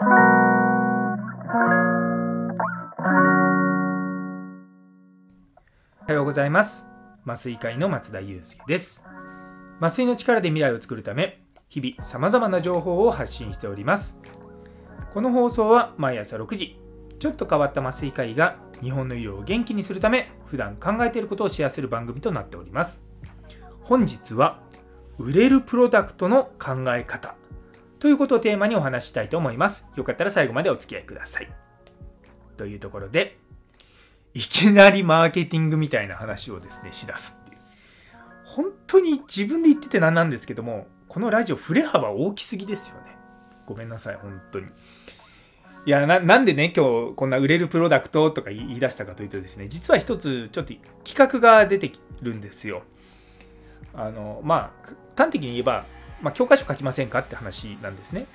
おはようございます。麻酔科医の松田祐介です。麻酔の力で未来を作るため日々様々な情報を発信しております。この放送は毎朝6時ちょっと変わった麻酔科医が日本の医療を元気にするため普段考えていることをシェアする番組となっております。本日は売れるプロダクトの考え方ということをテーマにお話したいと思いますよかったら最後までお付き合いくださいというところでいきなりマーケティングみたいな話をですね、しだすっていう。本当に自分で言ってて何なんですけども、このラジオ振れ幅大きすぎですよね。ごめんなさい、本当に。いやな、なんでね、今日こんな売れるプロダクトとか言い出したかというとですね、実は一つちょっと企画が出てきるんですよ。あの、まあ、端的に言えば、まあ、教科書書きませんかって話なんですね。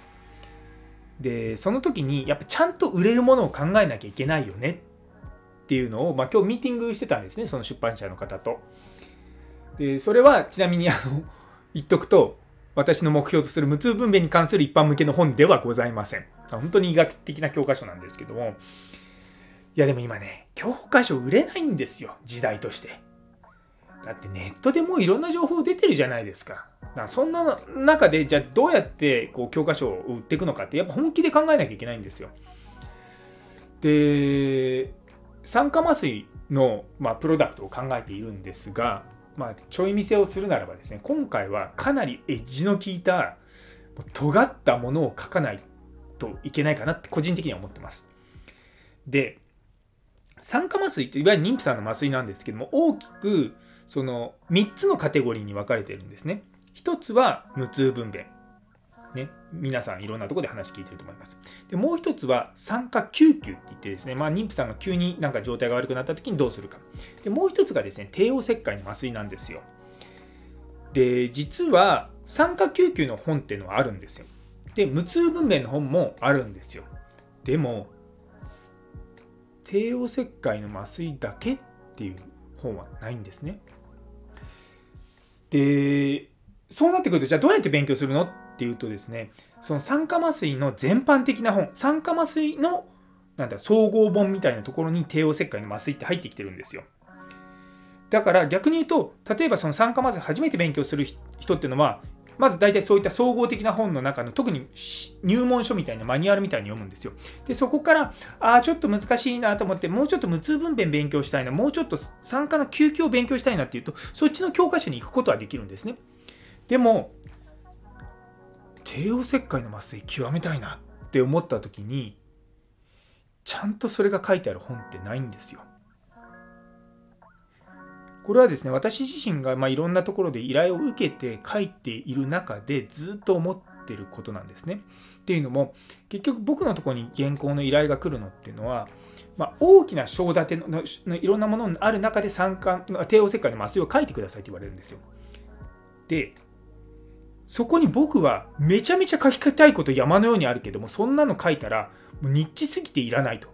で、その時に、やっぱちゃんと売れるものを考えなきゃいけないよねっていうのを、まあ、今日ミーティングしてたんですねその出版社の方と。でそれはちなみにあの言っとくと私の目標とする無痛分娩に関する一般向けの本ではございません。本当に医学的な教科書なんですけどもいやでも今ね教科書売れないんですよ時代として。だってネットでもういろんな情報出てるじゃないですか。だそんな中でじゃあどうやってこう教科書を売っていくのかってやっぱ本気で考えなきゃいけないんですよ。で酸化麻酔の、まあ、プロダクトを考えているんですが、まあ、ちょい見せをするならばですね今回はかなりエッジの効いた尖ったものを書かないといけないかなって個人的には思ってます。で酸化麻酔っていわゆる妊婦さんの麻酔なんですけども大きくその3つのカテゴリーに分かれてるんですね。1つは無痛分娩ね、皆さんいろんなとこで話聞いてると思います。でもう一つは酸化救急って言ってですね、まあ、妊婦さんが急になんか状態が悪くなった時にどうするか。でもう一つがですね、帝王切開の麻酔なんですよ。で、実は酸化救急の本っていうのはあるんですよ。で、無痛分娩の本もあるんですよ。でも、帝王切開の麻酔だけっていう本はないんですね。で、そうなってくると、じゃあどうやって勉強するのっていうとですねその酸化麻酔の全般的な本酸化麻酔のなんだ総合本みたいなところに帝王切開の麻酔って入ってきてるんですよだから逆に言うと例えばその酸化麻酔初めて勉強する人っていうのはまず大体そういった総合的な本の中の特に入門書みたいなマニュアルみたいに読むんですよ。で、そこから、ああ、ちょっと難しいなと思って、もうちょっと無痛分娩勉強したいな、もうちょっと酸化の救急を勉強したいなっていうと、そっちの教科書に行くことはできるんですね。でも、帝王切開の麻酔極めたいなって思った時にちゃんとそれが書いてある本ってないんですよ。これはですね私自身がまあいろんなところで依頼を受けて書いている中でずっと思ってることなんですね。っていうのも結局僕のところに原稿の依頼が来るのっていうのは、まあ、大きな章立てののいろんなものがある中で三冠帝王切開の麻酔を書いてくださいって言われるんですよ。でそこに僕はめちゃめちゃ書きたいこと山のようにあるけども、そんなの書いたらもうニッチすぎていらないと。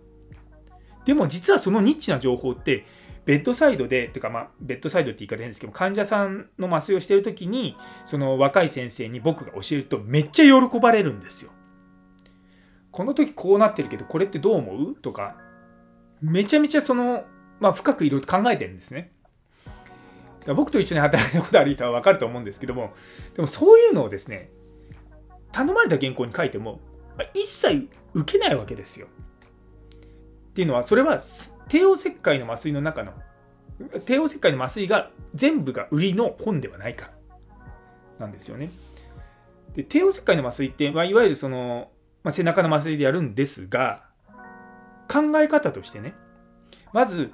でも実はそのニッチな情報って、ベッドサイドで、てかまあ、ベッドサイドって言い方変ですけど、患者さんの麻酔をしてるときに、その若い先生に僕が教えるとめっちゃ喜ばれるんですよ。この時こうなってるけど、これってどう思う？とか、めちゃめちゃその、まあ、深くいろいろ考えてるんですね。僕と一緒に働いたことある人は分かると思うんですけどもでもそういうのをですね頼まれた原稿に書いても一切受けないわけですよ。っていうのはそれは帝王切開の麻酔の中の帝王切開の麻酔が全部が売りの本ではないからなんですよね。で帝王切開の麻酔って、まあ、いわゆるその、まあ、背中の麻酔でやるんですが考え方としてねまず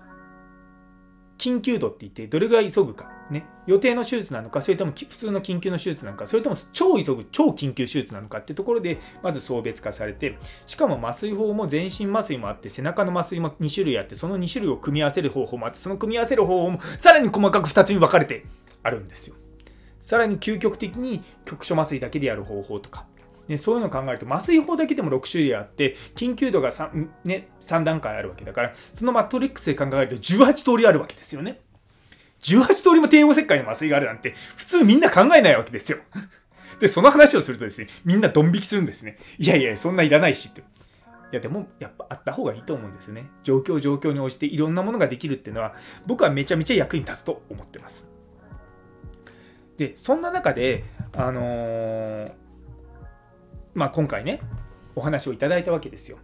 緊急度って言って、どれぐらい急ぐか、ね、予定の手術なのか、それとも普通の緊急の手術なのか、それとも超急ぐ、超緊急手術なのかってところで、まず送別化されて、しかも麻酔法も全身麻酔もあって、背中の麻酔も2種類あって、その2種類を組み合わせる方法もあって、その組み合わせる方法もさらに細かく2つに分かれてあるんですよ。さらに究極的に局所麻酔だけでやる方法とか、ね、そういうのを考えると麻酔法だけでも6種類あって緊急度が 3,、ね、3段階あるわけだからそのマトリックスで考えると18通りあるわけですよね。18通りも帝王切開の麻酔があるなんて普通みんな考えないわけですよ。で、その話をするとですね、みんなドン引きするんですね。いやいや、そんないらないしって。いや、でも、やっぱあった方がいいと思うんですね。状況状況に応じていろんなものができるっていうのは、僕はめちゃめちゃ役に立つと思ってます。で、そんな中で、あのー、まあ、今回ね、お話をいただいたわけですよ。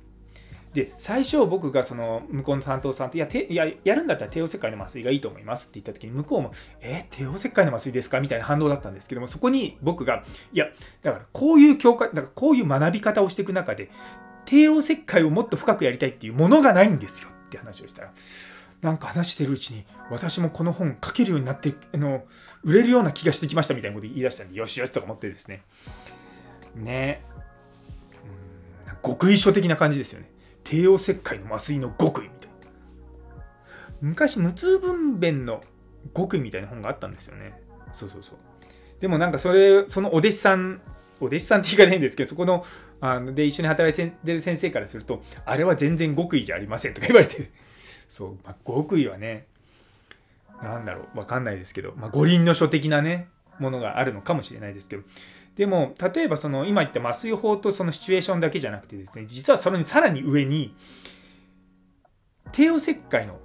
で最初僕がその向こうの担当さんといやいややるんだったら帝王切開の麻酔がいいと思いますって言った時に向こうもえ帝王切開の麻酔ですかみたいな反応だったんですけどもそこに僕がいやだからこういう教科だからこういう学び方をしていく中で帝王切開をもっと深くやりたいっていうものがないんですよって話をしたらなんか話してるうちに私もこの本書けるようになってあの売れるような気がしてきましたみたいなこと言い出したんでよしよしとか思ってですねね極意書的な感じですよね。帝王切開の麻酔の極意みたいな。昔無痛分娩の極意みたいな本があったんですよね。そうそうそう。でもなんかそれそのお弟子さんお弟子さんって言い方変ですけどそこのあので一緒に働いてる先生からするとあれは全然極意じゃありませんとか言われて。そう、まあ、極意はねなんだろう。わかんないですけど、まあ、五輪の書的なねものがあるのかもしれないですけど。でも例えばその今言った麻酔法とそのシチュエーションだけじゃなくてですね実はそれにさらに上に帝王切開の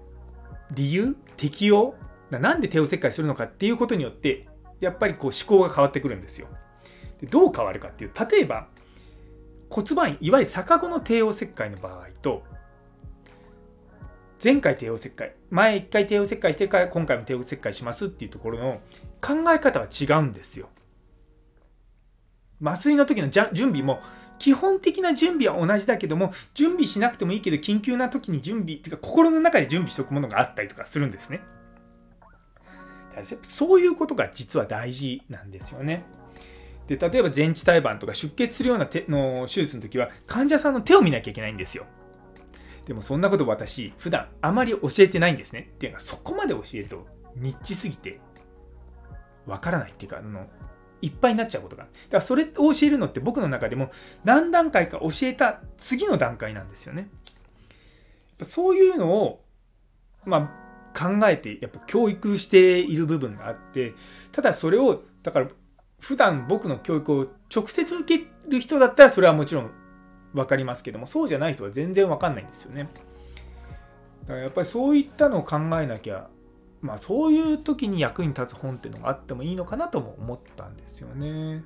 理由適用なんで帝王切開するのかっていうことによってやっぱりこう思考が変わってくるんですよ。どう変わるかっていう例えば骨盤いわゆる逆子の帝王切開の場合と前回帝王切開前1回帝王切開してるから今回も帝王切開しますっていうところの考え方は違うんですよ。麻酔の時の準備も基本的な準備は同じだけども準備しなくてもいいけど緊急な時に準備っていうか心の中で準備しておくものがあったりとかするんですね。そういうことが実は大事なんですよね。で例えば全治胎盤とか出血するような手の手術の時は患者さんの手を見なきゃいけないんですよ。でもそんなこと私普段あまり教えてないんですね。っていうかそこまで教えるとニッチすぎてわからないっていうかあのいっぱいになっちゃうことが。だからそれを教えるのって僕の中でも何段階か教えた次の段階なんですよね。そういうのを、まあ、考えてやっぱ教育している部分があってただそれをだから普段僕の教育を直接受ける人だったらそれはもちろん分かりますけどもそうじゃない人は全然分かんないんですよね。だからやっぱりそういったのを考えなきゃまあそういう時に役に立つ本っていうのがあってもいいのかなとも思ったんですよね。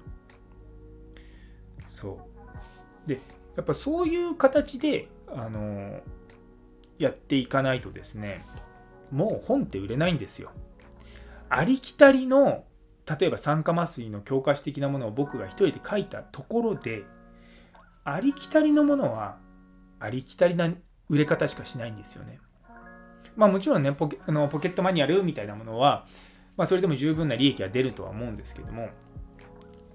そう。で、やっぱそういう形で、あの、やっていかないとですね、もう本って売れないんですよ。ありきたりの、例えば酸化麻酔の教科書的なものを僕が一人で書いたところで、ありきたりのものは、ありきたりな売れ方しかしないんですよね。まあもちろんねポケあのポケットマニュアルみたいなものは、まあ、それでも十分な利益は出るとは思うんですけども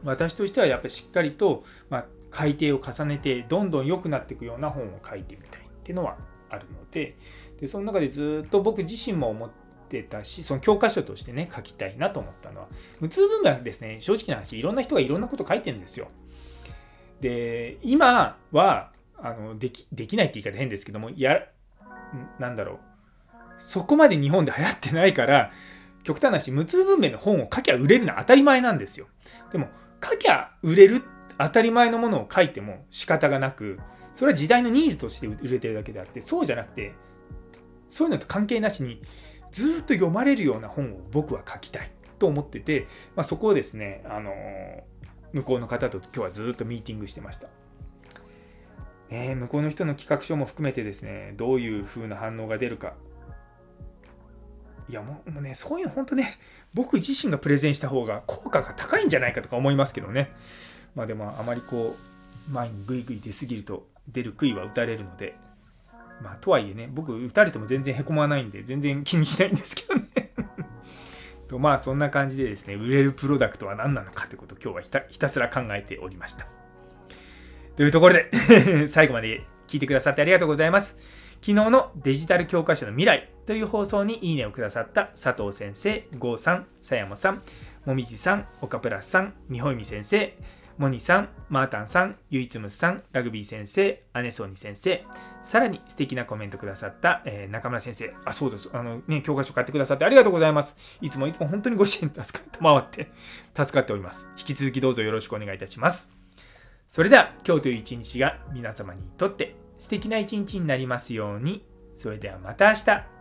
私としてはやっぱりしっかりと、まあ、改訂を重ねてどんどん良くなっていくような本を書いてみたいっていうのはあるのででその中でずっと僕自身も思ってたしその教科書としてね書きたいなと思ったのは無痛分娩ですね正直な話いろんな人がいろんなこと書いてるんですよ。で今はあのできできないって言い方変ですけどもやなんだろうそこまで日本で流行ってないから、極端な話、無痛分娩の本を書きゃ売れるのは当たり前なんですよ。でも、書きゃ売れる当たり前のものを書いても仕方がなく、それは時代のニーズとして売れてるだけであって、そうじゃなくて、そういうのと関係なしに、ずっと読まれるような本を僕は書きたいと思ってて、まあ、そこをですね、あの向こうの方と今日はずっとミーティングしてました。ね、向こうの人の企画書も含めてですね、どういう風な反応が出るか、いやもうもうね、そういう本当ね、僕自身がプレゼンした方が効果が高いんじゃないかとか思いますけどね。まあでもあまりこう、前にグイグイ出すぎると出る杭は打たれるので、まあとはいえね、僕打たれても全然へこまないんで、全然気にしないんですけどね とまあそんな感じでですね、売れるプロダクトは何なのかということを今日はひたひたすら考えておりました。というところで 最後まで聞いてくださってありがとうございます。昨日のデジタル教科書の未来という放送にいいねをくださった佐藤先生、郷さん、佐山さん、もみじさん、岡プラスさん、みほいみ先生、モニさん、マータンさん、ゆいつむさん、ラグビー先生、アネソーニ先生、さらに素敵なコメントくださった、えー、中村先生、あ、そうです。あのね、教科書買ってくださってありがとうございます。いつもいつも本当にご支援助かって回って助かっております。引き続きどうぞよろしくお願いいたします。それでは、今日という一日が皆様にとって素敵な一日になりますように。それではまた明日。